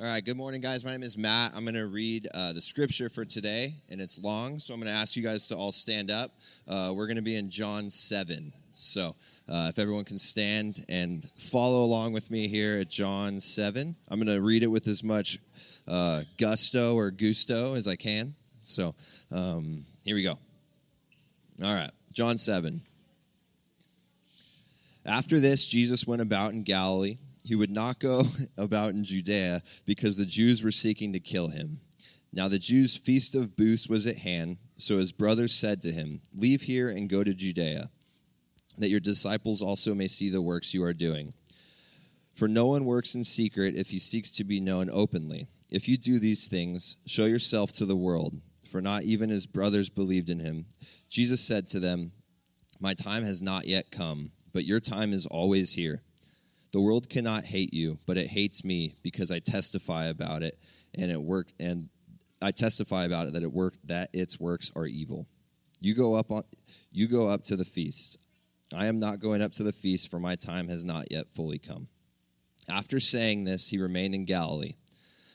All right, good morning, guys. My name is Matt. I'm going to read uh, the scripture for today, and it's long, so I'm going to ask you guys to all stand up. Uh, we're going to be in John 7. So uh, if everyone can stand and follow along with me here at John 7, I'm going to read it with as much uh, gusto or gusto as I can. So um, here we go. All right, John 7. After this, Jesus went about in Galilee he would not go about in Judea because the Jews were seeking to kill him. Now the Jews' feast of booths was at hand, so his brothers said to him, Leave here and go to Judea, that your disciples also may see the works you are doing. For no one works in secret if he seeks to be known openly. If you do these things, show yourself to the world, for not even his brothers believed in him. Jesus said to them, My time has not yet come, but your time is always here. The world cannot hate you, but it hates me because I testify about it and it worked and I testify about it that it worked that its works are evil. You go up on you go up to the feast. I am not going up to the feast for my time has not yet fully come. After saying this, he remained in Galilee.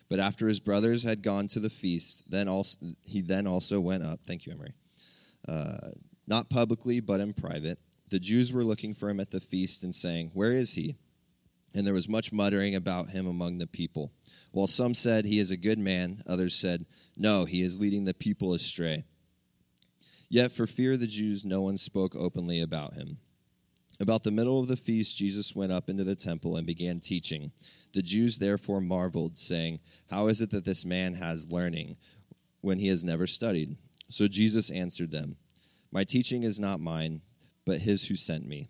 But after his brothers had gone to the feast, then also he then also went up. Thank you, Emery. Uh, not publicly, but in private. The Jews were looking for him at the feast and saying, "Where is he?" And there was much muttering about him among the people. While some said, He is a good man, others said, No, he is leading the people astray. Yet for fear of the Jews, no one spoke openly about him. About the middle of the feast, Jesus went up into the temple and began teaching. The Jews therefore marveled, saying, How is it that this man has learning when he has never studied? So Jesus answered them, My teaching is not mine, but his who sent me.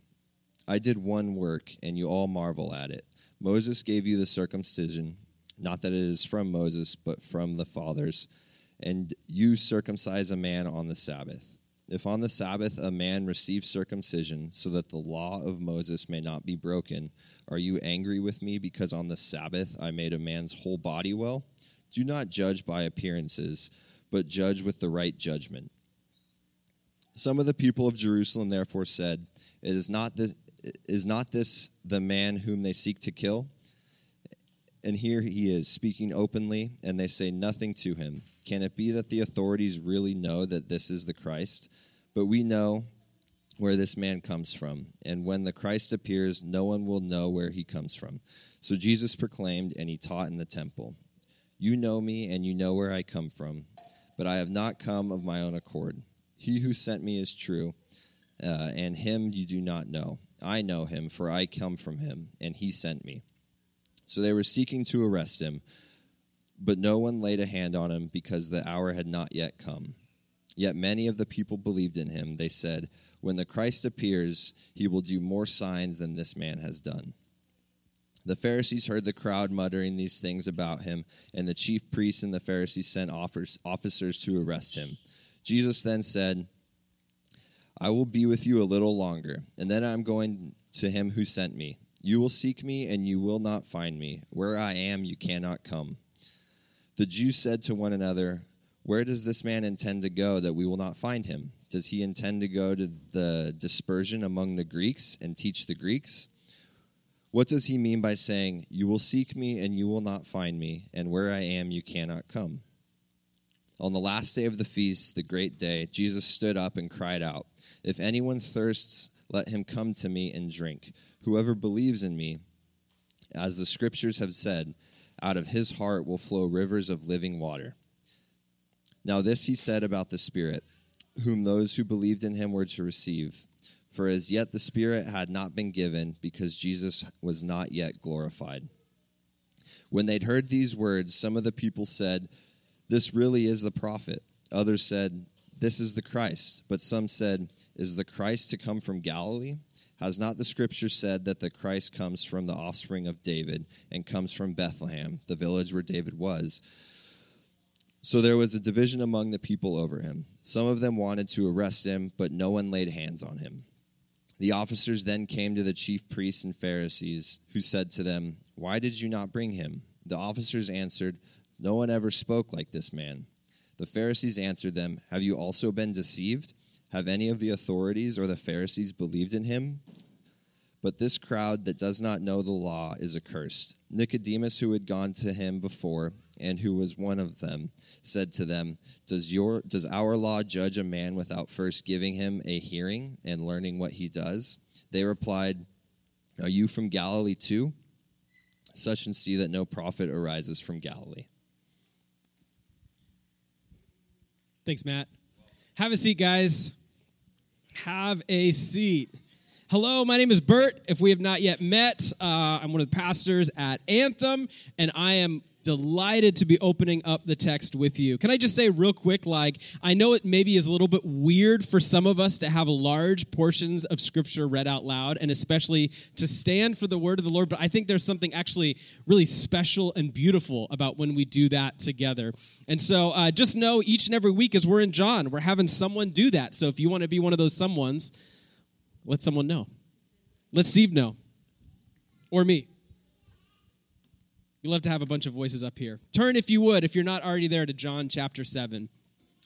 I did one work, and you all marvel at it. Moses gave you the circumcision, not that it is from Moses, but from the fathers, and you circumcise a man on the Sabbath. If on the Sabbath a man receives circumcision, so that the law of Moses may not be broken, are you angry with me because on the Sabbath I made a man's whole body well? Do not judge by appearances, but judge with the right judgment. Some of the people of Jerusalem therefore said, It is not this is not this the man whom they seek to kill? And here he is speaking openly, and they say nothing to him. Can it be that the authorities really know that this is the Christ? But we know where this man comes from, and when the Christ appears, no one will know where he comes from. So Jesus proclaimed, and he taught in the temple You know me, and you know where I come from, but I have not come of my own accord. He who sent me is true, uh, and him you do not know. I know him, for I come from him, and he sent me. So they were seeking to arrest him, but no one laid a hand on him because the hour had not yet come. Yet many of the people believed in him. They said, When the Christ appears, he will do more signs than this man has done. The Pharisees heard the crowd muttering these things about him, and the chief priests and the Pharisees sent officers to arrest him. Jesus then said, I will be with you a little longer, and then I'm going to him who sent me. You will seek me, and you will not find me. Where I am, you cannot come. The Jews said to one another, Where does this man intend to go that we will not find him? Does he intend to go to the dispersion among the Greeks and teach the Greeks? What does he mean by saying, You will seek me, and you will not find me, and where I am, you cannot come? On the last day of the feast, the great day, Jesus stood up and cried out, if anyone thirsts, let him come to me and drink. Whoever believes in me, as the scriptures have said, out of his heart will flow rivers of living water. Now, this he said about the Spirit, whom those who believed in him were to receive. For as yet the Spirit had not been given, because Jesus was not yet glorified. When they'd heard these words, some of the people said, This really is the prophet. Others said, This is the Christ. But some said, is the Christ to come from Galilee? Has not the scripture said that the Christ comes from the offspring of David and comes from Bethlehem, the village where David was? So there was a division among the people over him. Some of them wanted to arrest him, but no one laid hands on him. The officers then came to the chief priests and Pharisees, who said to them, Why did you not bring him? The officers answered, No one ever spoke like this man. The Pharisees answered them, Have you also been deceived? Have any of the authorities or the Pharisees believed in him? But this crowd that does not know the law is accursed. Nicodemus, who had gone to him before, and who was one of them, said to them, Does, your, does our law judge a man without first giving him a hearing and learning what he does? They replied, Are you from Galilee too? Such and see that no prophet arises from Galilee. Thanks, Matt. Have a seat, guys. Have a seat. Hello, my name is Bert. If we have not yet met, uh, I'm one of the pastors at Anthem, and I am delighted to be opening up the text with you. Can I just say real quick like I know it maybe is a little bit weird for some of us to have large portions of scripture read out loud and especially to stand for the word of the Lord, but I think there's something actually really special and beautiful about when we do that together. And so uh, just know each and every week as we're in John, we're having someone do that. So if you want to be one of those someones, let someone know. Let Steve know. Or me. We love to have a bunch of voices up here. Turn, if you would, if you're not already there, to John chapter 7.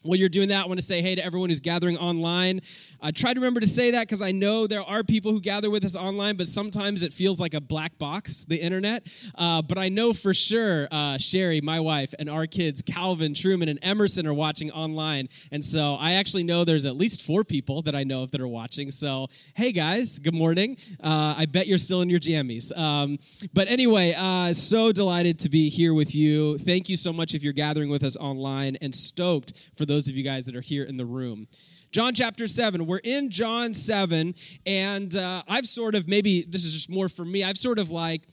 While you're doing that, I want to say hey to everyone who's gathering online. I try to remember to say that because I know there are people who gather with us online, but sometimes it feels like a black box, the internet. Uh, but I know for sure uh, Sherry, my wife, and our kids, Calvin, Truman, and Emerson, are watching online. And so I actually know there's at least four people that I know of that are watching. So, hey guys, good morning. Uh, I bet you're still in your jammies. Um, but anyway, uh, so delighted to be here with you. Thank you so much if you're gathering with us online and stoked for those those of you guys that are here in the room. John chapter 7. We're in John 7, and uh, I've sort of, maybe this is just more for me, I've sort of like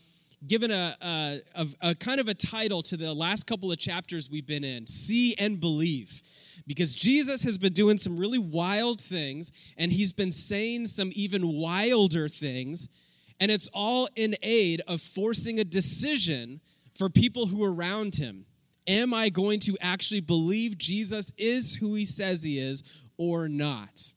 given a, a, a, a kind of a title to the last couple of chapters we've been in See and Believe because Jesus has been doing some really wild things and he's been saying some even wilder things. And it's all in aid of forcing a decision for people who are around him. Am I going to actually believe Jesus is who he says he is or not?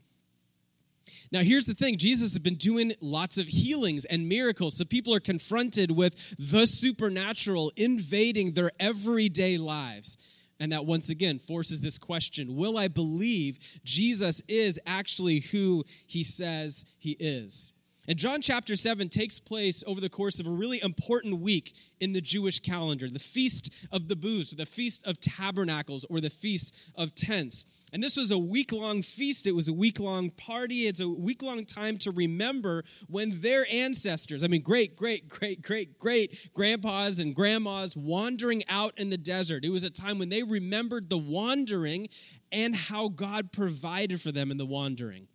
Now, here's the thing Jesus has been doing lots of healings and miracles, so people are confronted with the supernatural invading their everyday lives. And that once again forces this question Will I believe Jesus is actually who he says he is? And John chapter 7 takes place over the course of a really important week in the Jewish calendar, the Feast of the Booths, or the Feast of Tabernacles, or the Feast of Tents. And this was a week long feast. It was a week long party. It's a week long time to remember when their ancestors, I mean, great, great, great, great, great grandpas and grandmas wandering out in the desert. It was a time when they remembered the wandering and how God provided for them in the wandering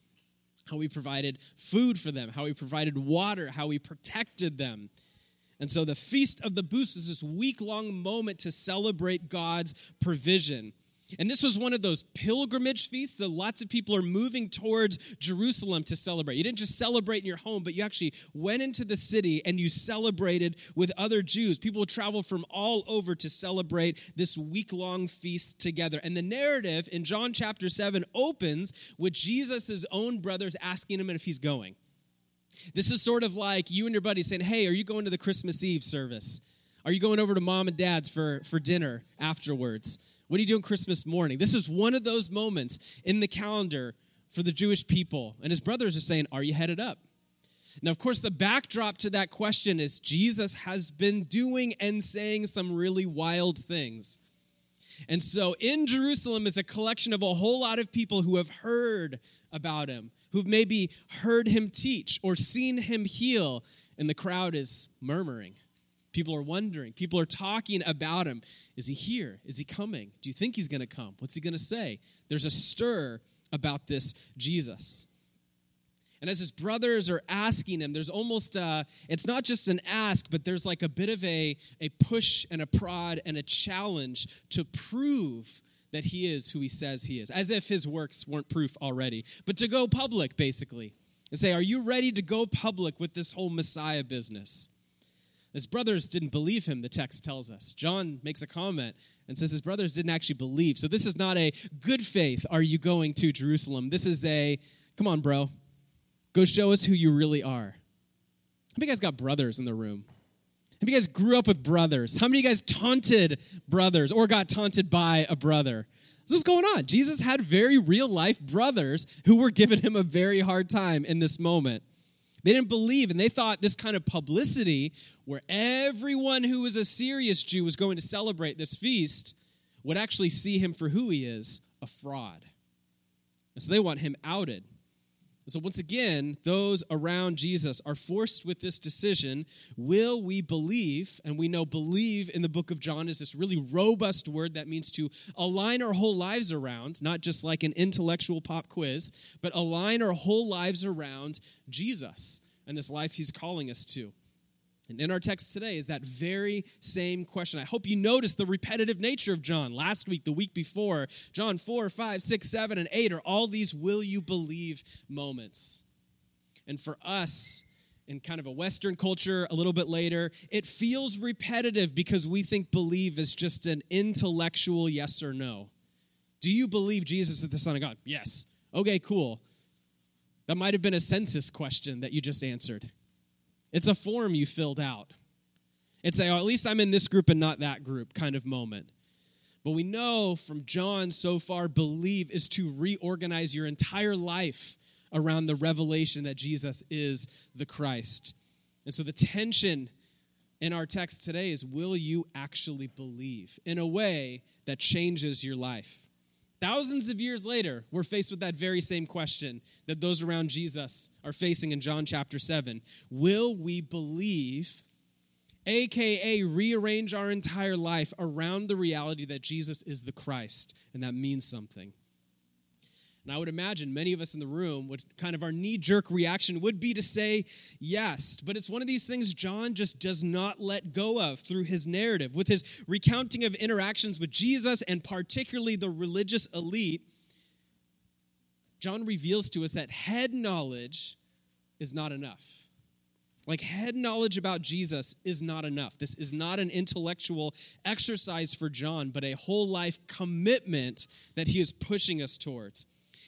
how we provided food for them, how we provided water, how we protected them. And so the Feast of the Booths is this week long moment to celebrate God's provision. And this was one of those pilgrimage feasts. So lots of people are moving towards Jerusalem to celebrate. You didn't just celebrate in your home, but you actually went into the city and you celebrated with other Jews. People would travel from all over to celebrate this week long feast together. And the narrative in John chapter 7 opens with Jesus' own brothers asking him if he's going. This is sort of like you and your buddy saying, Hey, are you going to the Christmas Eve service? Are you going over to mom and dad's for, for dinner afterwards? What are you doing Christmas morning? This is one of those moments in the calendar for the Jewish people. And his brothers are saying, Are you headed up? Now, of course, the backdrop to that question is Jesus has been doing and saying some really wild things. And so in Jerusalem is a collection of a whole lot of people who have heard about him, who've maybe heard him teach or seen him heal, and the crowd is murmuring. People are wondering. People are talking about him. Is he here? Is he coming? Do you think he's going to come? What's he going to say? There's a stir about this Jesus. And as his brothers are asking him, there's almost, a, it's not just an ask, but there's like a bit of a, a push and a prod and a challenge to prove that he is who he says he is, as if his works weren't proof already, but to go public, basically. and say, Are you ready to go public with this whole Messiah business? His brothers didn't believe him, the text tells us. John makes a comment and says his brothers didn't actually believe. So this is not a good faith, are you going to Jerusalem? This is a, come on, bro, go show us who you really are. How many guys got brothers in the room? How many guys grew up with brothers? How many of you guys taunted brothers or got taunted by a brother? This is going on. Jesus had very real life brothers who were giving him a very hard time in this moment. They didn't believe, and they thought this kind of publicity, where everyone who was a serious Jew was going to celebrate this feast, would actually see him for who he is a fraud. And so they want him outed. So, once again, those around Jesus are forced with this decision will we believe? And we know believe in the book of John is this really robust word that means to align our whole lives around, not just like an intellectual pop quiz, but align our whole lives around Jesus and this life he's calling us to. And in our text today is that very same question. I hope you notice the repetitive nature of John. Last week, the week before, John 4, 5, 6, 7, and 8 are all these will you believe moments. And for us, in kind of a Western culture a little bit later, it feels repetitive because we think believe is just an intellectual yes or no. Do you believe Jesus is the Son of God? Yes. Okay, cool. That might have been a census question that you just answered. It's a form you filled out. It's a, oh, at least I'm in this group and not that group kind of moment. But we know from John so far, believe is to reorganize your entire life around the revelation that Jesus is the Christ. And so the tension in our text today is will you actually believe in a way that changes your life? Thousands of years later, we're faced with that very same question that those around Jesus are facing in John chapter 7. Will we believe, aka rearrange our entire life around the reality that Jesus is the Christ? And that means something. And I would imagine many of us in the room would kind of our knee jerk reaction would be to say yes. But it's one of these things John just does not let go of through his narrative. With his recounting of interactions with Jesus and particularly the religious elite, John reveals to us that head knowledge is not enough. Like, head knowledge about Jesus is not enough. This is not an intellectual exercise for John, but a whole life commitment that he is pushing us towards.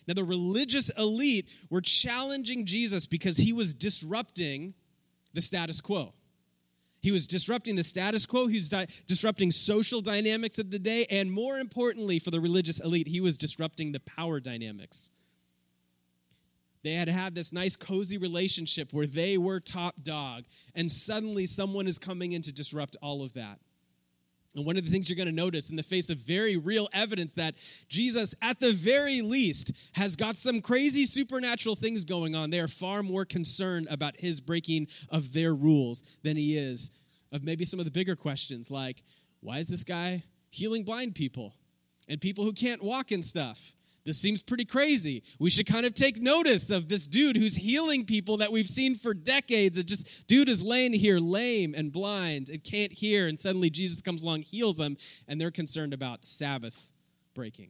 Now, the religious elite were challenging Jesus because he was disrupting the status quo. He was disrupting the status quo, he was di- disrupting social dynamics of the day, and more importantly, for the religious elite, he was disrupting the power dynamics. They had had this nice, cozy relationship where they were top dog, and suddenly someone is coming in to disrupt all of that. And one of the things you're going to notice in the face of very real evidence that Jesus, at the very least, has got some crazy supernatural things going on, they are far more concerned about his breaking of their rules than he is of maybe some of the bigger questions like, why is this guy healing blind people and people who can't walk and stuff? This seems pretty crazy. We should kind of take notice of this dude who's healing people that we've seen for decades. And just, dude is laying here lame and blind and can't hear. And suddenly Jesus comes along, heals him, and they're concerned about Sabbath breaking.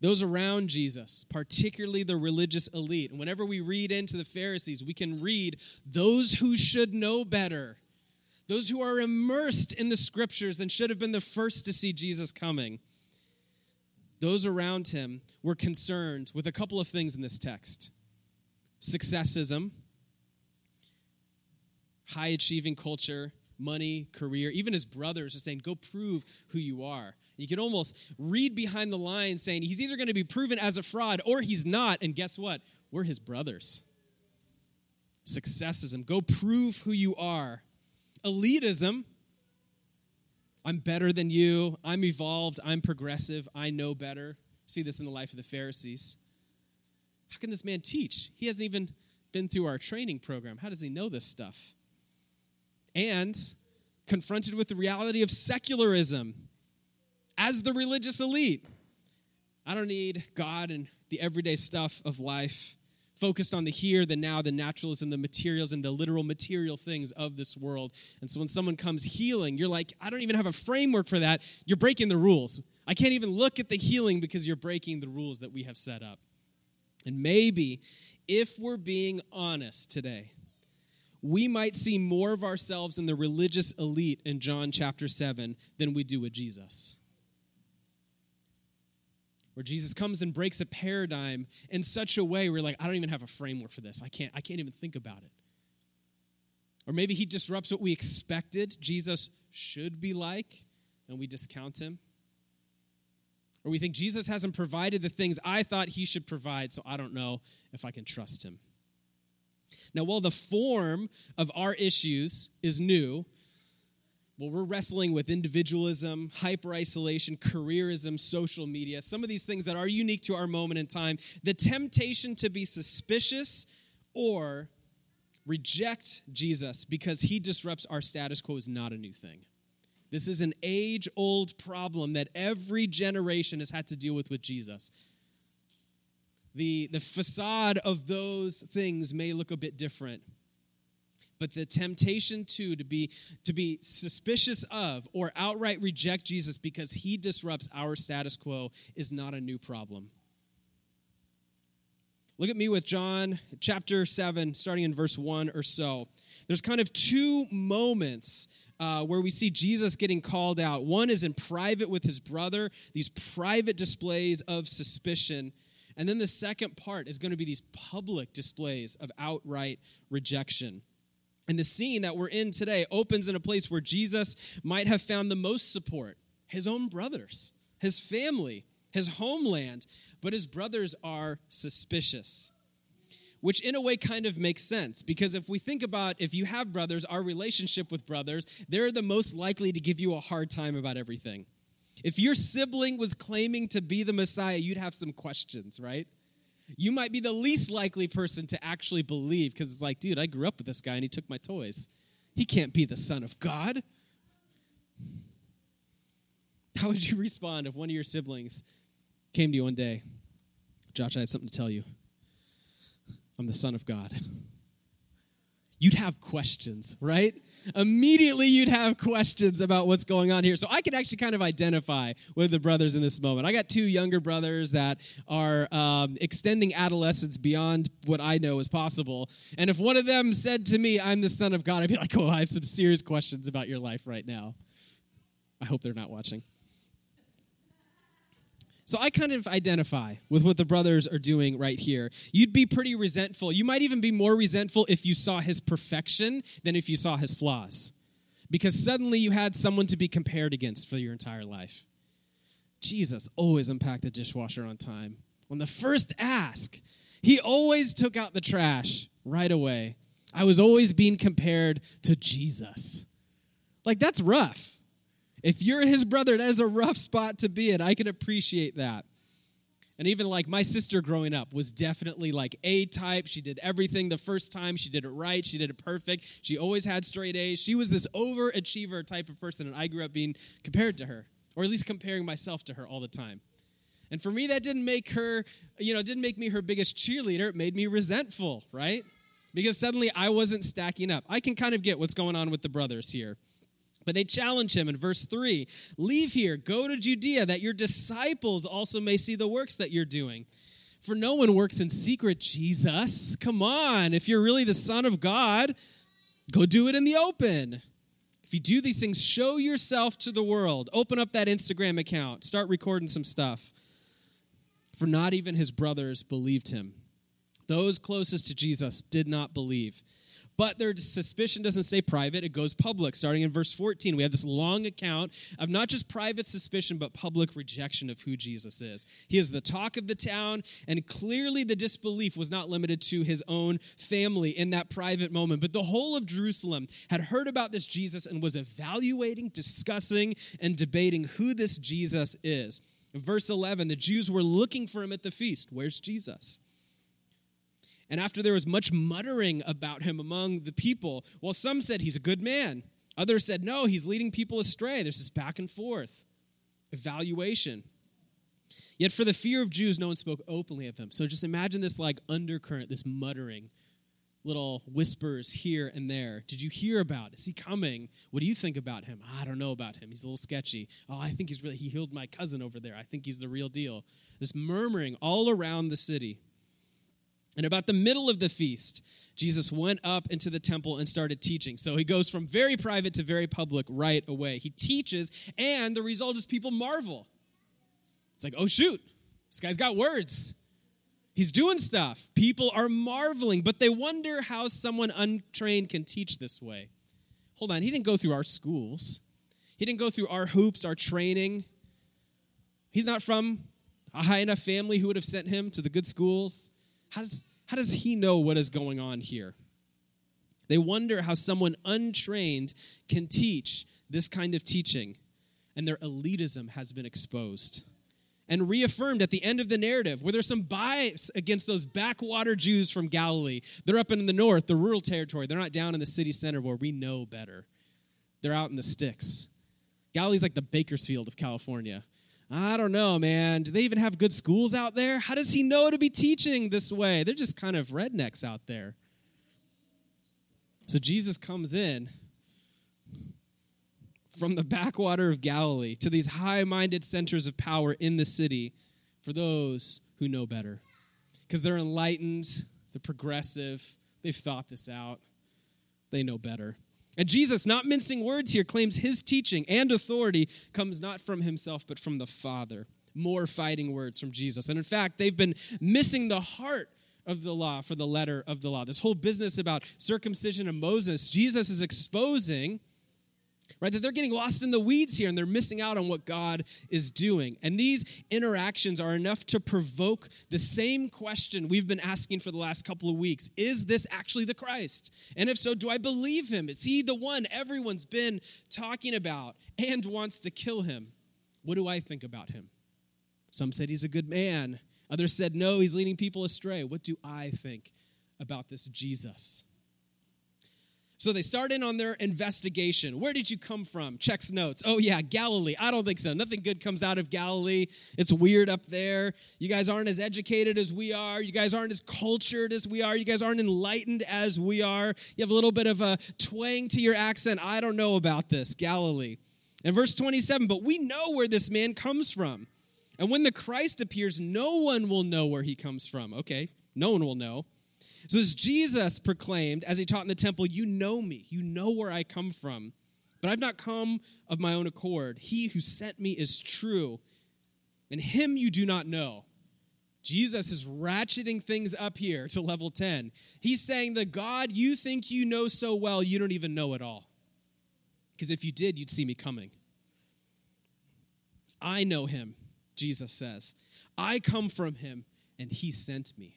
Those around Jesus, particularly the religious elite, and whenever we read into the Pharisees, we can read those who should know better, those who are immersed in the scriptures and should have been the first to see Jesus coming those around him were concerned with a couple of things in this text successism, high achieving culture, money, career. Even his brothers are saying, Go prove who you are. You can almost read behind the lines saying he's either going to be proven as a fraud or he's not. And guess what? We're his brothers. Successism. Go prove who you are. Elitism I'm better than you. I'm evolved. I'm progressive. I know better. See this in the life of the Pharisees. How can this man teach? He hasn't even been through our training program. How does he know this stuff? And confronted with the reality of secularism as the religious elite. I don't need God and the everyday stuff of life focused on the here, the now, the naturalism, the materials, and the literal material things of this world. And so when someone comes healing, you're like, I don't even have a framework for that. You're breaking the rules. I can't even look at the healing because you're breaking the rules that we have set up. And maybe, if we're being honest today, we might see more of ourselves in the religious elite in John chapter 7 than we do with Jesus. Where Jesus comes and breaks a paradigm in such a way where like, I don't even have a framework for this. I can't, I can't even think about it. Or maybe he disrupts what we expected Jesus should be like, and we discount him. Or we think Jesus hasn't provided the things I thought he should provide, so I don't know if I can trust him. Now, while the form of our issues is new, well, we're wrestling with individualism, hyper isolation, careerism, social media, some of these things that are unique to our moment in time. The temptation to be suspicious or reject Jesus because he disrupts our status quo is not a new thing. This is an age old problem that every generation has had to deal with with Jesus. The, the facade of those things may look a bit different, but the temptation too to be to be suspicious of or outright reject Jesus because he disrupts our status quo is not a new problem. Look at me with John chapter 7, starting in verse 1 or so. There's kind of two moments uh, where we see Jesus getting called out. One is in private with his brother, these private displays of suspicion. And then the second part is going to be these public displays of outright rejection. And the scene that we're in today opens in a place where Jesus might have found the most support his own brothers, his family, his homeland but his brothers are suspicious. Which, in a way, kind of makes sense because if we think about if you have brothers, our relationship with brothers, they're the most likely to give you a hard time about everything. If your sibling was claiming to be the Messiah, you'd have some questions, right? You might be the least likely person to actually believe because it's like, dude, I grew up with this guy and he took my toys. He can't be the Son of God. How would you respond if one of your siblings came to you one day, Josh, I have something to tell you. I'm the Son of God. You'd have questions, right? Immediately, you'd have questions about what's going on here. So, I can actually kind of identify with the brothers in this moment. I got two younger brothers that are um, extending adolescence beyond what I know is possible. And if one of them said to me, I'm the Son of God, I'd be like, oh, I have some serious questions about your life right now. I hope they're not watching. So I kind of identify with what the brothers are doing right here. You'd be pretty resentful. You might even be more resentful if you saw his perfection than if you saw his flaws. Because suddenly you had someone to be compared against for your entire life. Jesus always unpacked the dishwasher on time. On the first ask, he always took out the trash right away. I was always being compared to Jesus. Like, that's rough. If you're his brother, that is a rough spot to be in. I can appreciate that. And even like my sister growing up was definitely like A type. She did everything the first time. She did it right. She did it perfect. She always had straight A's. She was this overachiever type of person. And I grew up being compared to her, or at least comparing myself to her all the time. And for me, that didn't make her, you know, didn't make me her biggest cheerleader. It made me resentful, right? Because suddenly I wasn't stacking up. I can kind of get what's going on with the brothers here. But they challenge him in verse 3 Leave here, go to Judea, that your disciples also may see the works that you're doing. For no one works in secret, Jesus. Come on, if you're really the Son of God, go do it in the open. If you do these things, show yourself to the world. Open up that Instagram account, start recording some stuff. For not even his brothers believed him. Those closest to Jesus did not believe. But their suspicion doesn't stay private, it goes public. Starting in verse 14, we have this long account of not just private suspicion, but public rejection of who Jesus is. He is the talk of the town, and clearly the disbelief was not limited to his own family in that private moment. But the whole of Jerusalem had heard about this Jesus and was evaluating, discussing, and debating who this Jesus is. Verse 11, the Jews were looking for him at the feast. Where's Jesus? And after there was much muttering about him among the people, well, some said he's a good man. Others said, no, he's leading people astray. There's this back and forth evaluation. Yet for the fear of Jews, no one spoke openly of him. So just imagine this like undercurrent, this muttering, little whispers here and there. Did you hear about? Is he coming? What do you think about him? I don't know about him. He's a little sketchy. Oh, I think he's really he healed my cousin over there. I think he's the real deal. This murmuring all around the city. And about the middle of the feast, Jesus went up into the temple and started teaching. So he goes from very private to very public right away. He teaches, and the result is people marvel. It's like, oh, shoot, this guy's got words. He's doing stuff. People are marveling, but they wonder how someone untrained can teach this way. Hold on, he didn't go through our schools, he didn't go through our hoops, our training. He's not from a high enough family who would have sent him to the good schools. How does, how does he know what is going on here? They wonder how someone untrained can teach this kind of teaching, and their elitism has been exposed and reaffirmed at the end of the narrative, where there's some bias against those backwater Jews from Galilee. They're up in the north, the rural territory. They're not down in the city center where we know better. They're out in the sticks. Galilee's like the Bakersfield of California. I don't know, man. Do they even have good schools out there? How does he know to be teaching this way? They're just kind of rednecks out there. So Jesus comes in from the backwater of Galilee to these high minded centers of power in the city for those who know better. Because they're enlightened, they're progressive, they've thought this out, they know better. And Jesus, not mincing words here, claims his teaching and authority comes not from himself, but from the Father. More fighting words from Jesus. And in fact, they've been missing the heart of the law for the letter of the law. This whole business about circumcision of Moses, Jesus is exposing right? That they're getting lost in the weeds here and they're missing out on what God is doing. And these interactions are enough to provoke the same question we've been asking for the last couple of weeks Is this actually the Christ? And if so, do I believe him? Is he the one everyone's been talking about and wants to kill him? What do I think about him? Some said he's a good man. Others said, no, he's leading people astray. What do I think about this Jesus? So they start in on their investigation. Where did you come from? Checks notes. Oh, yeah, Galilee. I don't think so. Nothing good comes out of Galilee. It's weird up there. You guys aren't as educated as we are. You guys aren't as cultured as we are. You guys aren't enlightened as we are. You have a little bit of a twang to your accent. I don't know about this. Galilee. And verse 27 But we know where this man comes from. And when the Christ appears, no one will know where he comes from. Okay, no one will know. So as Jesus proclaimed, as he taught in the temple, You know me, you know where I come from. But I've not come of my own accord. He who sent me is true, and him you do not know. Jesus is ratcheting things up here to level 10. He's saying, The God you think you know so well, you don't even know at all. Because if you did, you'd see me coming. I know him, Jesus says. I come from him, and he sent me.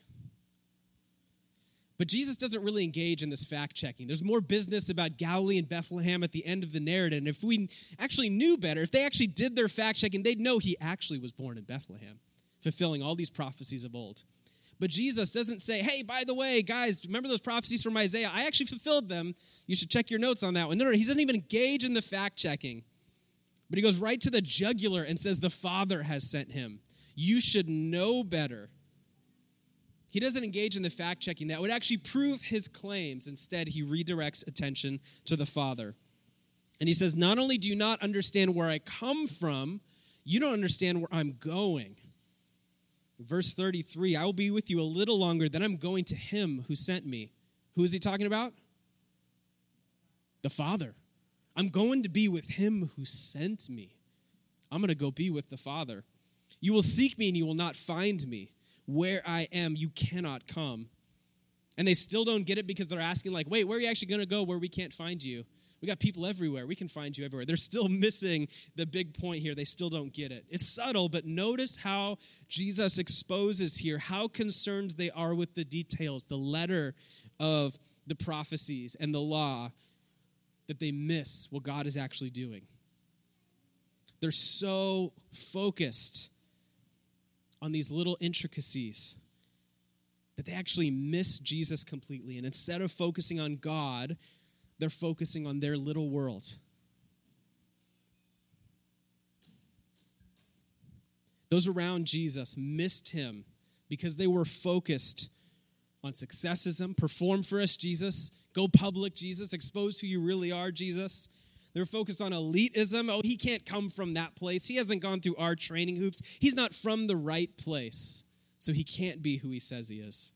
But Jesus doesn't really engage in this fact checking. There's more business about Galilee and Bethlehem at the end of the narrative. And if we actually knew better, if they actually did their fact checking, they'd know he actually was born in Bethlehem, fulfilling all these prophecies of old. But Jesus doesn't say, hey, by the way, guys, remember those prophecies from Isaiah? I actually fulfilled them. You should check your notes on that one. No, no, he doesn't even engage in the fact checking. But he goes right to the jugular and says, the Father has sent him. You should know better. He doesn't engage in the fact checking that would actually prove his claims. Instead, he redirects attention to the Father. And he says, Not only do you not understand where I come from, you don't understand where I'm going. Verse 33 I will be with you a little longer, then I'm going to him who sent me. Who is he talking about? The Father. I'm going to be with him who sent me. I'm going to go be with the Father. You will seek me and you will not find me where I am, you cannot come. And they still don't get it because they're asking, like, wait, where are you actually going to go where we can't find you? We got people everywhere. We can find you everywhere. They're still missing the big point here. They still don't get it. It's subtle, but notice how Jesus exposes here how concerned they are with the details, the letter of the prophecies and the law, that they miss what God is actually doing. They're so focused on these little intricacies that they actually miss Jesus completely. And instead of focusing on God, they're focusing on their little world. Those around Jesus missed him because they were focused on successism. Perform for us, Jesus. Go public, Jesus. Expose who you really are, Jesus. They're focused on elitism. Oh, he can't come from that place. He hasn't gone through our training hoops. He's not from the right place. So he can't be who he says he is.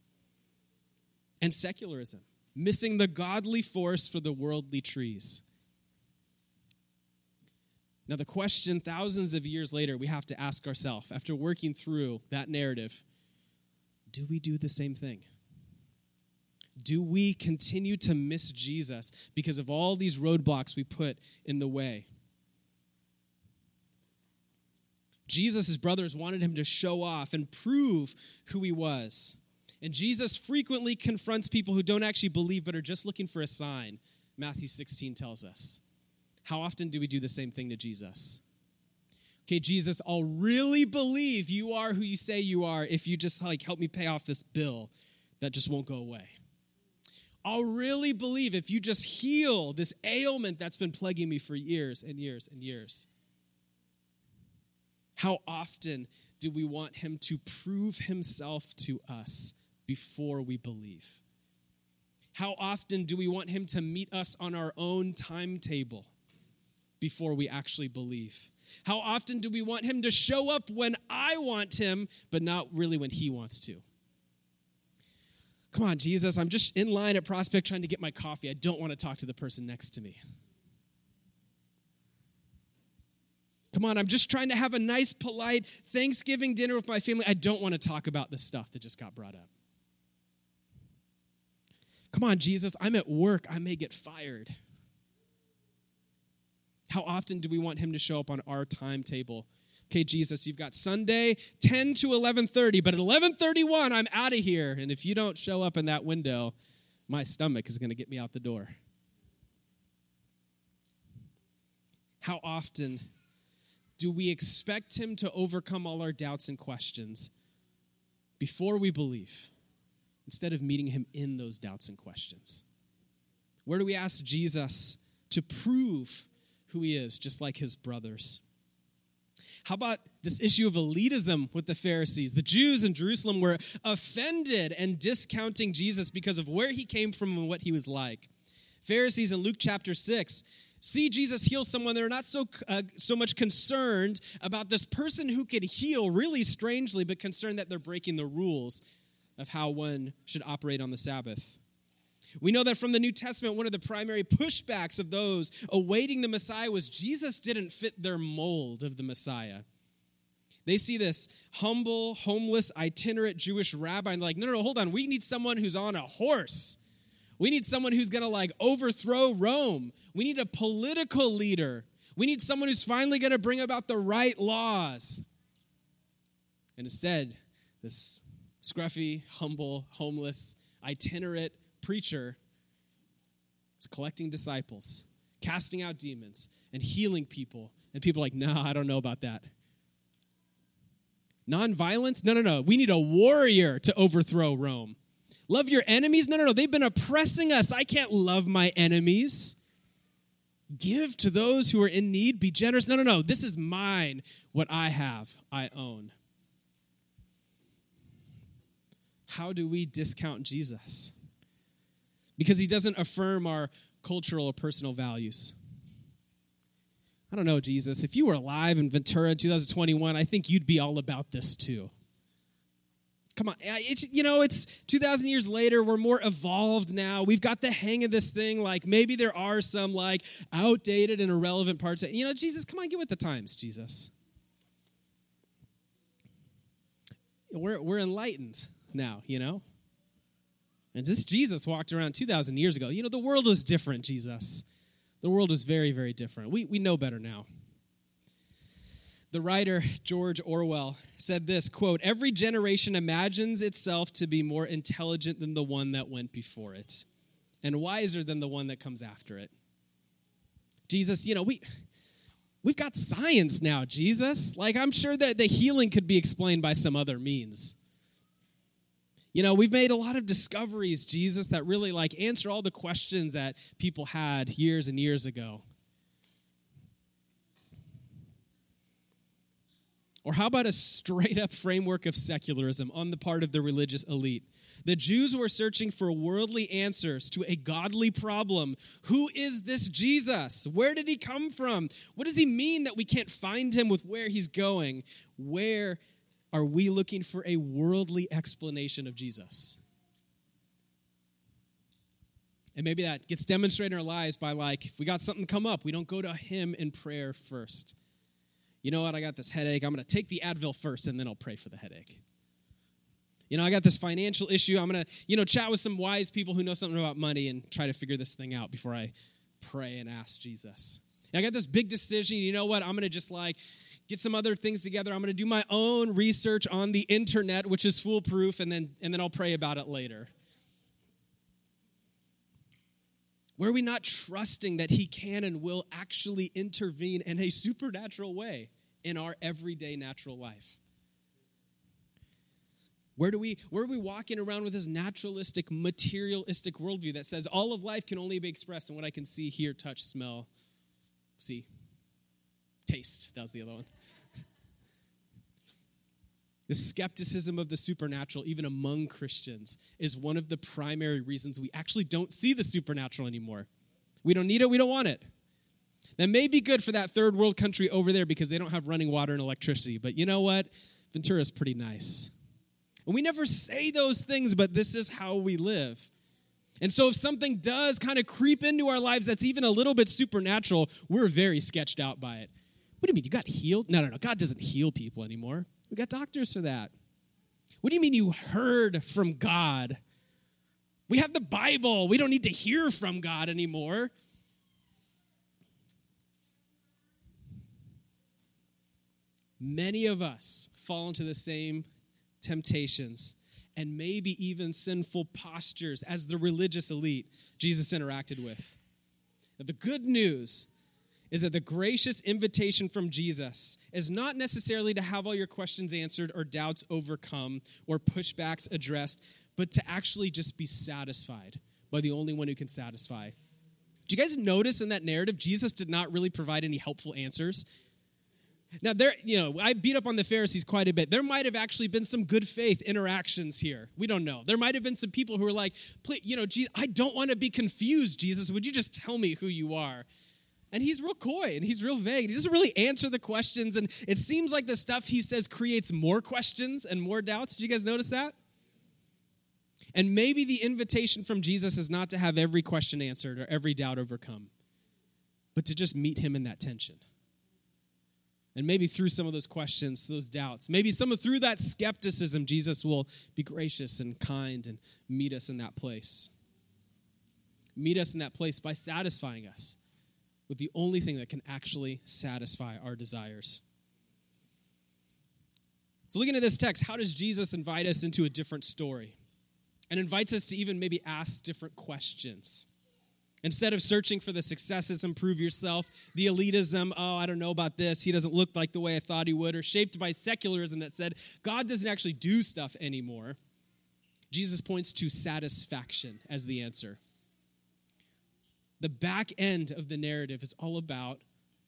and secularism, missing the godly force for the worldly trees. Now, the question thousands of years later we have to ask ourselves after working through that narrative do we do the same thing? Do we continue to miss Jesus because of all these roadblocks we put in the way? Jesus' brothers wanted him to show off and prove who he was. And Jesus frequently confronts people who don't actually believe but are just looking for a sign, Matthew 16 tells us. How often do we do the same thing to Jesus? Okay, Jesus, I'll really believe you are who you say you are if you just like help me pay off this bill that just won't go away. I'll really believe if you just heal this ailment that's been plaguing me for years and years and years. How often do we want him to prove himself to us before we believe? How often do we want him to meet us on our own timetable before we actually believe? How often do we want him to show up when I want him, but not really when he wants to? Come on, Jesus, I'm just in line at Prospect trying to get my coffee. I don't want to talk to the person next to me. Come on, I'm just trying to have a nice, polite Thanksgiving dinner with my family. I don't want to talk about the stuff that just got brought up. Come on, Jesus, I'm at work. I may get fired. How often do we want him to show up on our timetable? Okay, Jesus, you've got Sunday 10 to 11:30, but at 11:31 I'm out of here, and if you don't show up in that window, my stomach is going to get me out the door. How often do we expect him to overcome all our doubts and questions before we believe instead of meeting him in those doubts and questions? Where do we ask Jesus to prove who he is, just like his brothers? How about this issue of elitism with the Pharisees? The Jews in Jerusalem were offended and discounting Jesus because of where he came from and what he was like. Pharisees in Luke chapter 6 see Jesus heal someone, they're not so, uh, so much concerned about this person who could heal really strangely, but concerned that they're breaking the rules of how one should operate on the Sabbath. We know that from the New Testament, one of the primary pushbacks of those awaiting the Messiah was Jesus didn't fit their mold of the Messiah. They see this humble, homeless, itinerant Jewish rabbi and like, no, no, no, hold on. We need someone who's on a horse. We need someone who's going to like overthrow Rome. We need a political leader. We need someone who's finally going to bring about the right laws. And instead, this scruffy, humble, homeless, itinerant preacher is collecting disciples, casting out demons, and healing people. And people are like, no, I don't know about that. Nonviolence? No, no, no. We need a warrior to overthrow Rome. Love your enemies? No, no, no. They've been oppressing us. I can't love my enemies. Give to those who are in need. Be generous. No, no, no. This is mine. What I have, I own. How do we discount Jesus? Because he doesn't affirm our cultural or personal values. I don't know, Jesus. If you were alive in Ventura in 2021, I think you'd be all about this too. Come on, it's you know, it's 2000 years later, we're more evolved now. We've got the hang of this thing like maybe there are some like outdated and irrelevant parts. Of, you know, Jesus, come on, get with the times, Jesus. We're we're enlightened now, you know? And this Jesus walked around 2,000 years ago. You know, the world was different, Jesus. The world was very, very different. We, we know better now. The writer George Orwell said this quote, Every generation imagines itself to be more intelligent than the one that went before it, and wiser than the one that comes after it. Jesus, you know, we we've got science now, Jesus. Like I'm sure that the healing could be explained by some other means. You know, we've made a lot of discoveries, Jesus, that really like answer all the questions that people had years and years ago. Or how about a straight up framework of secularism on the part of the religious elite? The Jews were searching for worldly answers to a godly problem. Who is this Jesus? Where did he come from? What does he mean that we can't find him with where he's going? Where are we looking for a worldly explanation of Jesus? And maybe that gets demonstrated in our lives by like, if we got something come up, we don't go to Him in prayer first. You know what? I got this headache. I'm going to take the Advil first, and then I'll pray for the headache. You know, I got this financial issue. I'm going to, you know, chat with some wise people who know something about money and try to figure this thing out before I pray and ask Jesus. And I got this big decision. You know what? I'm going to just like get some other things together. I'm going to do my own research on the internet, which is foolproof, and then and then I'll pray about it later. Where are we not trusting that He can and will actually intervene in a supernatural way in our everyday natural life? Where do we where are we walking around with this naturalistic, materialistic worldview that says all of life can only be expressed in what I can see, hear, touch, smell, see, taste? That was the other one. The skepticism of the supernatural, even among Christians, is one of the primary reasons we actually don't see the supernatural anymore. We don't need it, we don't want it. That may be good for that third world country over there because they don't have running water and electricity, but you know what? Ventura's pretty nice. And we never say those things, but this is how we live. And so if something does kind of creep into our lives that's even a little bit supernatural, we're very sketched out by it. What do you mean? You got healed? No, no, no. God doesn't heal people anymore. We got doctors for that. What do you mean you heard from God? We have the Bible. We don't need to hear from God anymore. Many of us fall into the same temptations and maybe even sinful postures as the religious elite Jesus interacted with. the good news is that the gracious invitation from Jesus is not necessarily to have all your questions answered or doubts overcome or pushbacks addressed, but to actually just be satisfied by the only one who can satisfy. Do you guys notice in that narrative, Jesus did not really provide any helpful answers? Now, there, you know, I beat up on the Pharisees quite a bit. There might have actually been some good faith interactions here. We don't know. There might have been some people who were like, you know, I don't want to be confused, Jesus. Would you just tell me who you are? And he's real coy and he's real vague. He doesn't really answer the questions. And it seems like the stuff he says creates more questions and more doubts. Did you guys notice that? And maybe the invitation from Jesus is not to have every question answered or every doubt overcome, but to just meet him in that tension. And maybe through some of those questions, those doubts, maybe some of through that skepticism, Jesus will be gracious and kind and meet us in that place. Meet us in that place by satisfying us with the only thing that can actually satisfy our desires. So, looking at this text, how does Jesus invite us into a different story? And invites us to even maybe ask different questions. Instead of searching for the successes and prove yourself, the elitism, oh, I don't know about this, he doesn't look like the way I thought he would, or shaped by secularism that said God doesn't actually do stuff anymore, Jesus points to satisfaction as the answer the back end of the narrative is all about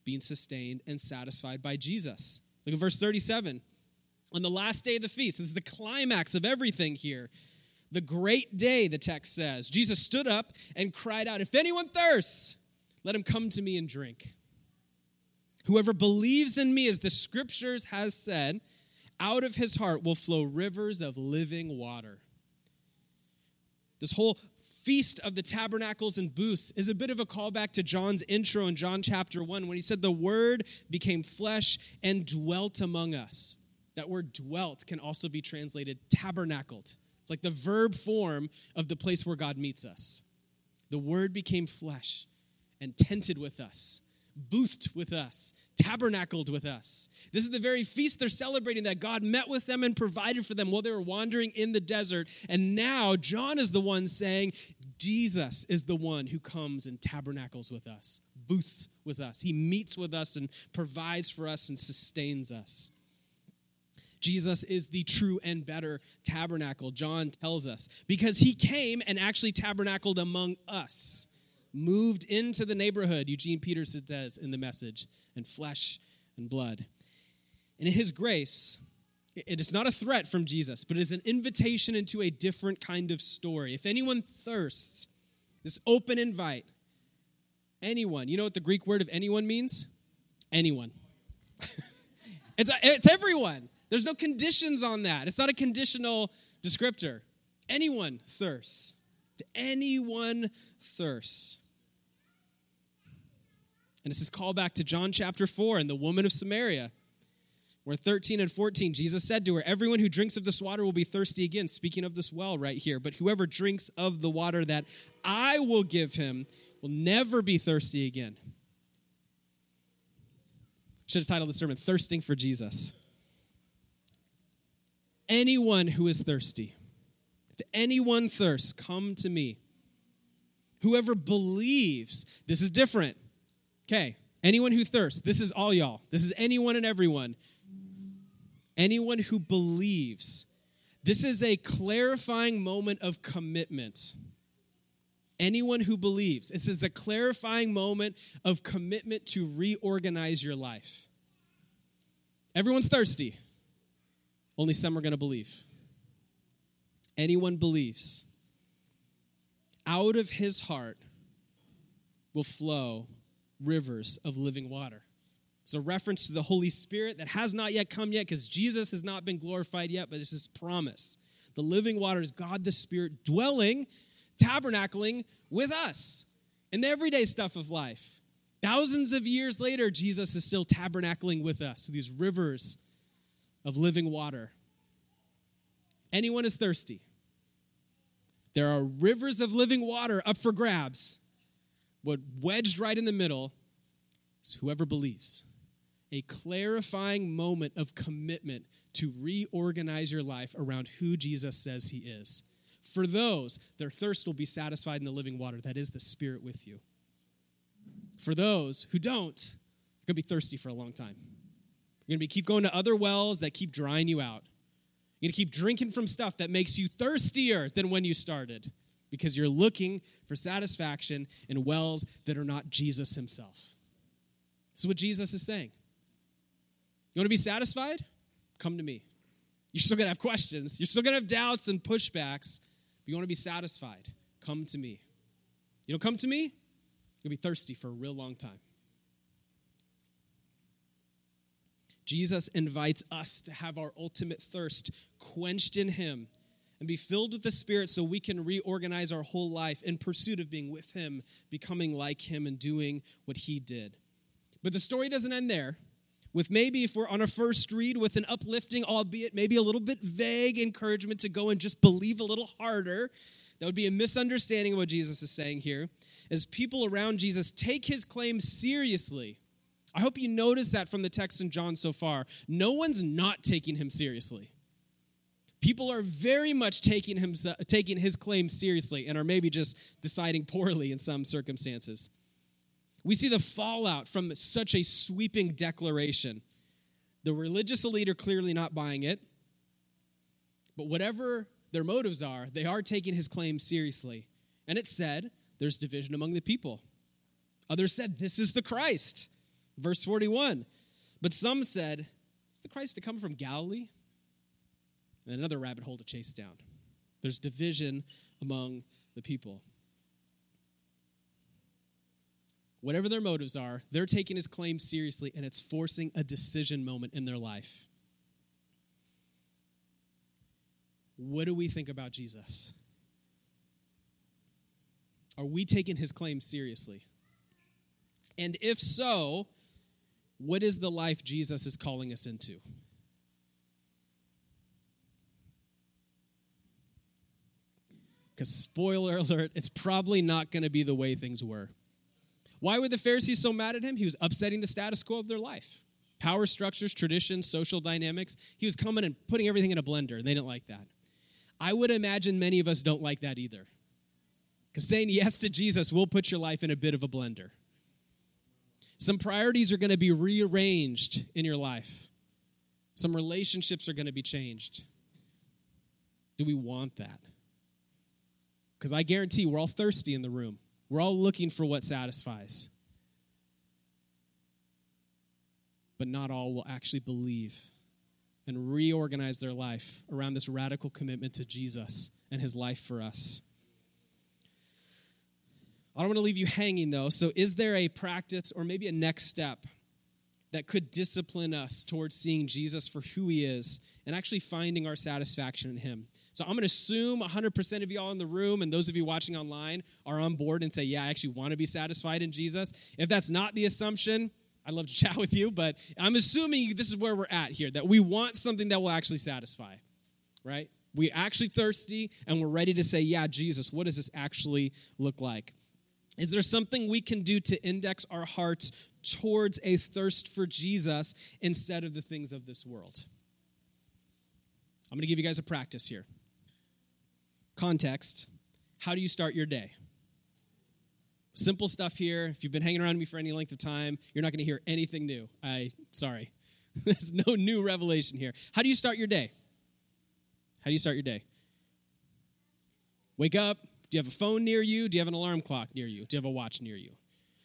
being sustained and satisfied by Jesus. Look at verse 37. On the last day of the feast, this is the climax of everything here. The great day, the text says, Jesus stood up and cried out, If anyone thirsts, let him come to me and drink. Whoever believes in me, as the scriptures has said, out of his heart will flow rivers of living water. This whole Feast of the Tabernacles and Booths is a bit of a callback to John's intro in John chapter 1 when he said, The Word became flesh and dwelt among us. That word dwelt can also be translated tabernacled. It's like the verb form of the place where God meets us. The Word became flesh and tented with us, boothed with us, tabernacled with us. This is the very feast they're celebrating that God met with them and provided for them while they were wandering in the desert. And now John is the one saying, Jesus is the one who comes and tabernacles with us, booths with us. He meets with us and provides for us and sustains us. Jesus is the true and better tabernacle, John tells us, because he came and actually tabernacled among us, moved into the neighborhood, Eugene Peterson says in the message, and flesh and blood. And in his grace, it is not a threat from Jesus, but it is an invitation into a different kind of story. If anyone thirsts, this open invite, anyone, you know what the Greek word of anyone means? Anyone. it's, it's everyone. There's no conditions on that. It's not a conditional descriptor. Anyone thirsts. Anyone thirsts. And this is called back to John chapter 4 and the woman of Samaria, where 13 and 14, Jesus said to her, Everyone who drinks of this water will be thirsty again. Speaking of this well right here. But whoever drinks of the water that I will give him will never be thirsty again. Should have titled the sermon, Thirsting for Jesus. Anyone who is thirsty, if anyone thirsts, come to me. Whoever believes, this is different. Okay, anyone who thirsts, this is all y'all. This is anyone and everyone. Anyone who believes. This is a clarifying moment of commitment. Anyone who believes. This is a clarifying moment of commitment to reorganize your life. Everyone's thirsty. Only some are going to believe. Anyone believes. Out of his heart will flow rivers of living water. It's a reference to the Holy Spirit that has not yet come yet because Jesus has not been glorified yet, but this is promise. The living water is God the Spirit dwelling, tabernacling with us in the everyday stuff of life. Thousands of years later, Jesus is still tabernacling with us through these rivers of living water. Anyone is thirsty. There are rivers of living water up for grabs. What wedged right in the middle is whoever believes. A clarifying moment of commitment to reorganize your life around who Jesus says he is. For those, their thirst will be satisfied in the living water. That is the Spirit with you. For those who don't, you're going to be thirsty for a long time. You're going to be keep going to other wells that keep drying you out. You're going to keep drinking from stuff that makes you thirstier than when you started because you're looking for satisfaction in wells that are not Jesus himself. This is what Jesus is saying. You want to be satisfied? Come to me. You're still going to have questions. You're still going to have doubts and pushbacks. But you want to be satisfied? Come to me. You don't come to me? You'll be thirsty for a real long time. Jesus invites us to have our ultimate thirst quenched in Him and be filled with the Spirit so we can reorganize our whole life in pursuit of being with Him, becoming like Him, and doing what He did. But the story doesn't end there. With maybe, if we're on a first read, with an uplifting, albeit maybe a little bit vague encouragement to go and just believe a little harder, that would be a misunderstanding of what Jesus is saying here. As people around Jesus take his claim seriously, I hope you notice that from the text in John so far. No one's not taking him seriously. People are very much taking, him, taking his claim seriously and are maybe just deciding poorly in some circumstances. We see the fallout from such a sweeping declaration. The religious elite are clearly not buying it, but whatever their motives are, they are taking his claim seriously. And it said, there's division among the people. Others said, This is the Christ. Verse 41. But some said, Is the Christ to come from Galilee? And another rabbit hole to chase down. There's division among the people. Whatever their motives are, they're taking his claim seriously, and it's forcing a decision moment in their life. What do we think about Jesus? Are we taking his claim seriously? And if so, what is the life Jesus is calling us into? Because, spoiler alert, it's probably not going to be the way things were. Why were the Pharisees so mad at him? He was upsetting the status quo of their life power structures, traditions, social dynamics. He was coming and putting everything in a blender, and they didn't like that. I would imagine many of us don't like that either. Because saying yes to Jesus will put your life in a bit of a blender. Some priorities are going to be rearranged in your life, some relationships are going to be changed. Do we want that? Because I guarantee we're all thirsty in the room. We're all looking for what satisfies. But not all will actually believe and reorganize their life around this radical commitment to Jesus and his life for us. I don't want to leave you hanging though. So, is there a practice or maybe a next step that could discipline us towards seeing Jesus for who he is and actually finding our satisfaction in him? So I'm going to assume 100% of y'all in the room and those of you watching online are on board and say, yeah, I actually want to be satisfied in Jesus. If that's not the assumption, I'd love to chat with you, but I'm assuming this is where we're at here, that we want something that will actually satisfy, right? We're actually thirsty and we're ready to say, yeah, Jesus, what does this actually look like? Is there something we can do to index our hearts towards a thirst for Jesus instead of the things of this world? I'm going to give you guys a practice here context, how do you start your day? Simple stuff here. If you've been hanging around me for any length of time, you're not going to hear anything new. I sorry. There's no new revelation here. How do you start your day? How do you start your day? Wake up. Do you have a phone near you? Do you have an alarm clock near you? Do you have a watch near you?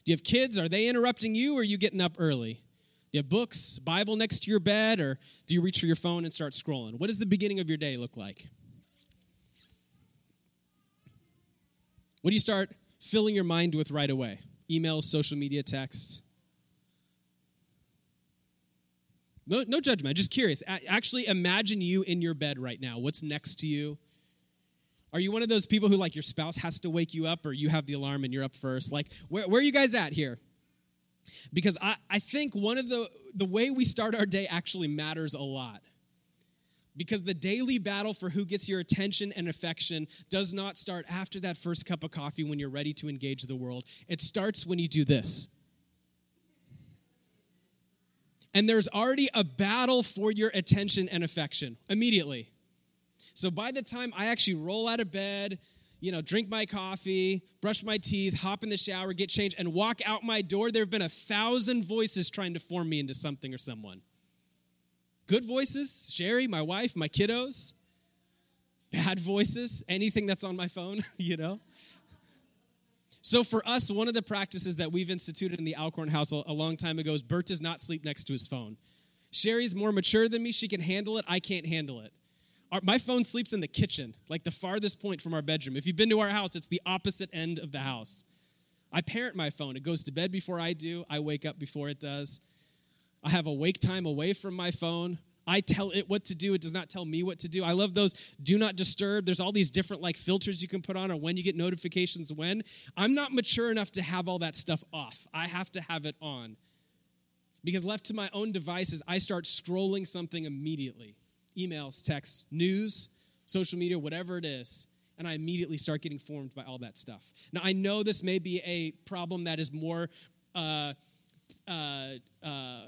Do you have kids? Are they interrupting you or are you getting up early? Do you have books, Bible next to your bed, or do you reach for your phone and start scrolling? What does the beginning of your day look like? What do you start filling your mind with right away? Emails, social media, texts? No, no judgment. Just curious. Actually, imagine you in your bed right now. What's next to you? Are you one of those people who, like, your spouse has to wake you up or you have the alarm and you're up first? Like, where, where are you guys at here? Because I, I think one of the, the way we start our day actually matters a lot. Because the daily battle for who gets your attention and affection does not start after that first cup of coffee when you're ready to engage the world. It starts when you do this. And there's already a battle for your attention and affection immediately. So by the time I actually roll out of bed, you know, drink my coffee, brush my teeth, hop in the shower, get changed, and walk out my door, there have been a thousand voices trying to form me into something or someone. Good voices, Sherry, my wife, my kiddos. Bad voices, anything that's on my phone, you know. So for us, one of the practices that we've instituted in the Alcorn house a long time ago is Bert does not sleep next to his phone. Sherry's more mature than me. She can handle it. I can't handle it. Our, my phone sleeps in the kitchen, like the farthest point from our bedroom. If you've been to our house, it's the opposite end of the house. I parent my phone. It goes to bed before I do. I wake up before it does. I have a wake time away from my phone. I tell it what to do. It does not tell me what to do. I love those do not disturb. There's all these different like filters you can put on or when you get notifications when. I'm not mature enough to have all that stuff off. I have to have it on. Because left to my own devices, I start scrolling something immediately. Emails, texts, news, social media, whatever it is. And I immediately start getting formed by all that stuff. Now, I know this may be a problem that is more uh, uh, uh,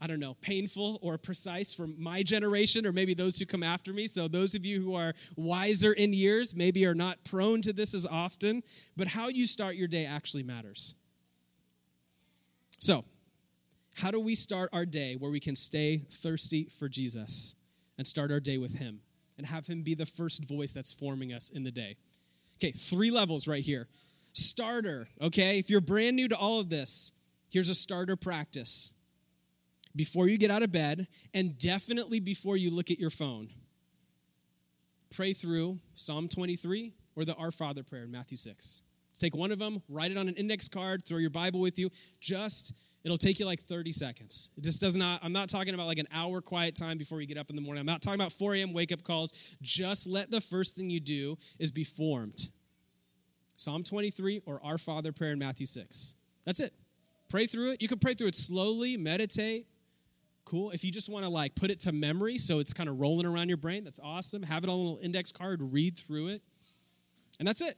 I don't know, painful or precise for my generation or maybe those who come after me. So, those of you who are wiser in years maybe are not prone to this as often, but how you start your day actually matters. So, how do we start our day where we can stay thirsty for Jesus and start our day with Him and have Him be the first voice that's forming us in the day? Okay, three levels right here. Starter, okay? If you're brand new to all of this, here's a starter practice before you get out of bed, and definitely before you look at your phone. Pray through Psalm 23 or the Our Father prayer in Matthew 6. Take one of them, write it on an index card, throw your Bible with you. Just, it'll take you like 30 seconds. This does not, I'm not talking about like an hour quiet time before you get up in the morning. I'm not talking about 4 a.m. wake up calls. Just let the first thing you do is be formed. Psalm 23 or Our Father prayer in Matthew 6. That's it. Pray through it. You can pray through it slowly, meditate, Cool. If you just want to like put it to memory so it's kind of rolling around your brain, that's awesome. Have it on a little index card, read through it. And that's it.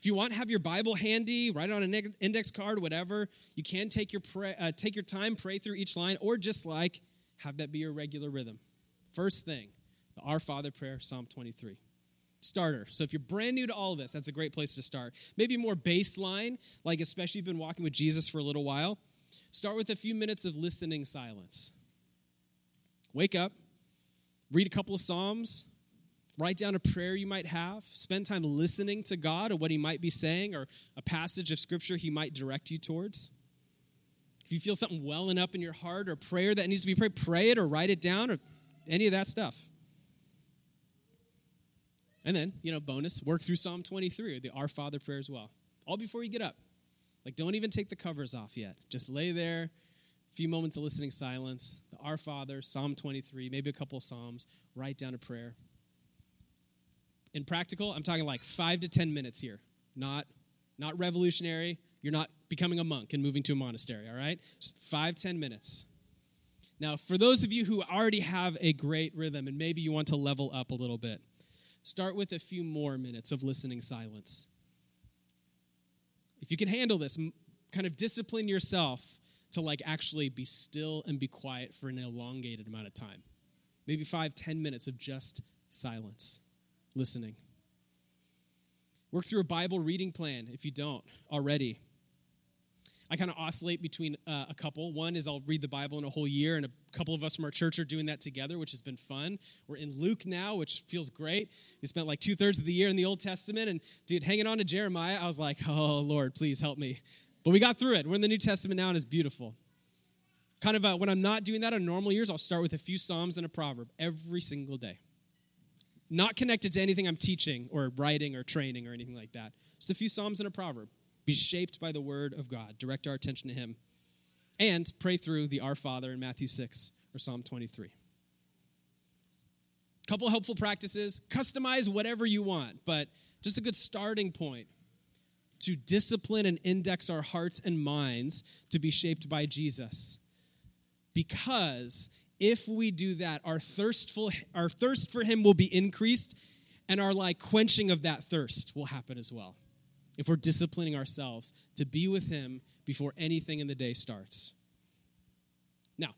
If you want, have your Bible handy, write it on an index card, whatever. You can take your pray, uh, take your time, pray through each line, or just like have that be your regular rhythm. First thing, the Our Father prayer, Psalm 23. Starter. So if you're brand new to all this, that's a great place to start. Maybe more baseline, like especially you've been walking with Jesus for a little while. Start with a few minutes of listening silence. Wake up, read a couple of Psalms, write down a prayer you might have, spend time listening to God or what He might be saying or a passage of Scripture He might direct you towards. If you feel something welling up in your heart or prayer that needs to be prayed, pray it or write it down or any of that stuff. And then, you know, bonus, work through Psalm 23 or the Our Father prayer as well. All before you get up. Like, don't even take the covers off yet. Just lay there, A few moments of listening silence. The Our Father, Psalm 23, maybe a couple of Psalms. Write down a prayer. In practical, I'm talking like five to 10 minutes here. Not, not revolutionary. You're not becoming a monk and moving to a monastery, all right? Just five, ten minutes. Now, for those of you who already have a great rhythm and maybe you want to level up a little bit, start with a few more minutes of listening silence. If you can handle this, kind of discipline yourself to like actually be still and be quiet for an elongated amount of time. Maybe five, ten minutes of just silence, listening. Work through a Bible reading plan if you don't already. I kind of oscillate between uh, a couple. One is I'll read the Bible in a whole year, and a couple of us from our church are doing that together, which has been fun. We're in Luke now, which feels great. We spent like two thirds of the year in the Old Testament, and dude, hanging on to Jeremiah, I was like, oh, Lord, please help me. But we got through it. We're in the New Testament now, and it's beautiful. Kind of uh, when I'm not doing that on normal years, I'll start with a few Psalms and a proverb every single day. Not connected to anything I'm teaching or writing or training or anything like that. Just a few Psalms and a proverb be shaped by the word of God, direct our attention to Him, and pray through the Our Father in Matthew 6 or Psalm 23. Couple helpful practices. Customize whatever you want, but just a good starting point to discipline and index our hearts and minds to be shaped by Jesus. Because if we do that, our thirstful our thirst for him will be increased and our like quenching of that thirst will happen as well if we're disciplining ourselves to be with Him before anything in the day starts. Now,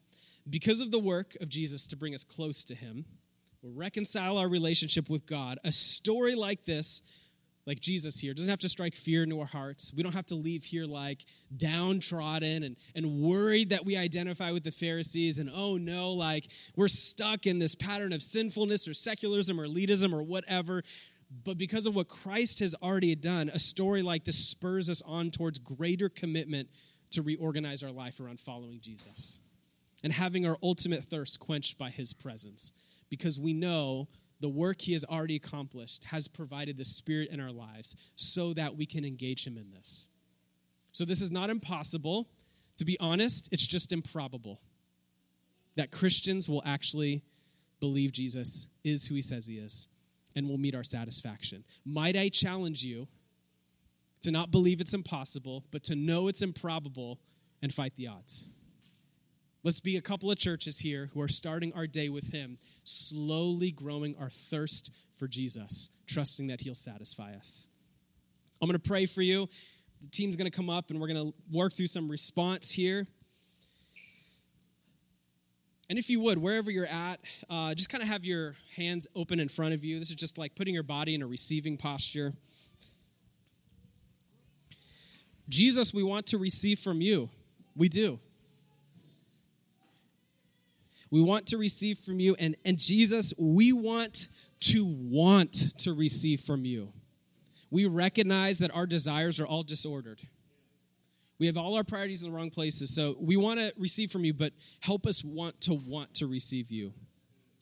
because of the work of Jesus to bring us close to Him, we'll reconcile our relationship with God. A story like this, like Jesus here, doesn't have to strike fear into our hearts. We don't have to leave here like downtrodden and, and worried that we identify with the Pharisees and oh no, like we're stuck in this pattern of sinfulness or secularism or elitism or whatever. But because of what Christ has already done, a story like this spurs us on towards greater commitment to reorganize our life around following Jesus and having our ultimate thirst quenched by his presence. Because we know the work he has already accomplished has provided the Spirit in our lives so that we can engage him in this. So, this is not impossible. To be honest, it's just improbable that Christians will actually believe Jesus is who he says he is and will meet our satisfaction. Might I challenge you to not believe it's impossible, but to know it's improbable and fight the odds? Let's be a couple of churches here who are starting our day with Him, slowly growing our thirst for Jesus, trusting that He'll satisfy us. I'm going to pray for you. The team's going to come up and we're going to work through some response here. And if you would, wherever you're at, uh, just kind of have your hands open in front of you. This is just like putting your body in a receiving posture. Jesus, we want to receive from you. We do. We want to receive from you. And, and Jesus, we want to want to receive from you. We recognize that our desires are all disordered. We have all our priorities in the wrong places. So we want to receive from you, but help us want to want to receive you.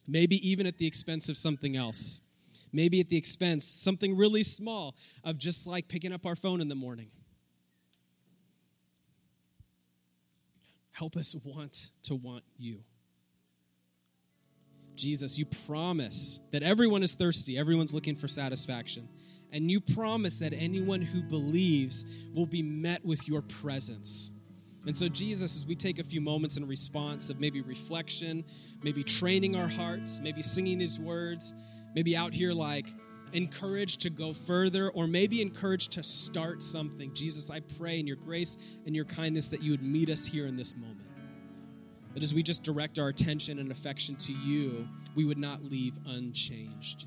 Maybe even at the expense of something else. Maybe at the expense, something really small, of just like picking up our phone in the morning. Help us want to want you. Jesus, you promise that everyone is thirsty, everyone's looking for satisfaction and you promise that anyone who believes will be met with your presence. And so, Jesus, as we take a few moments in response of maybe reflection, maybe training our hearts, maybe singing these words, maybe out here like encouraged to go further, or maybe encouraged to start something, Jesus, I pray in your grace and your kindness that you would meet us here in this moment. That as we just direct our attention and affection to you, we would not leave unchanged.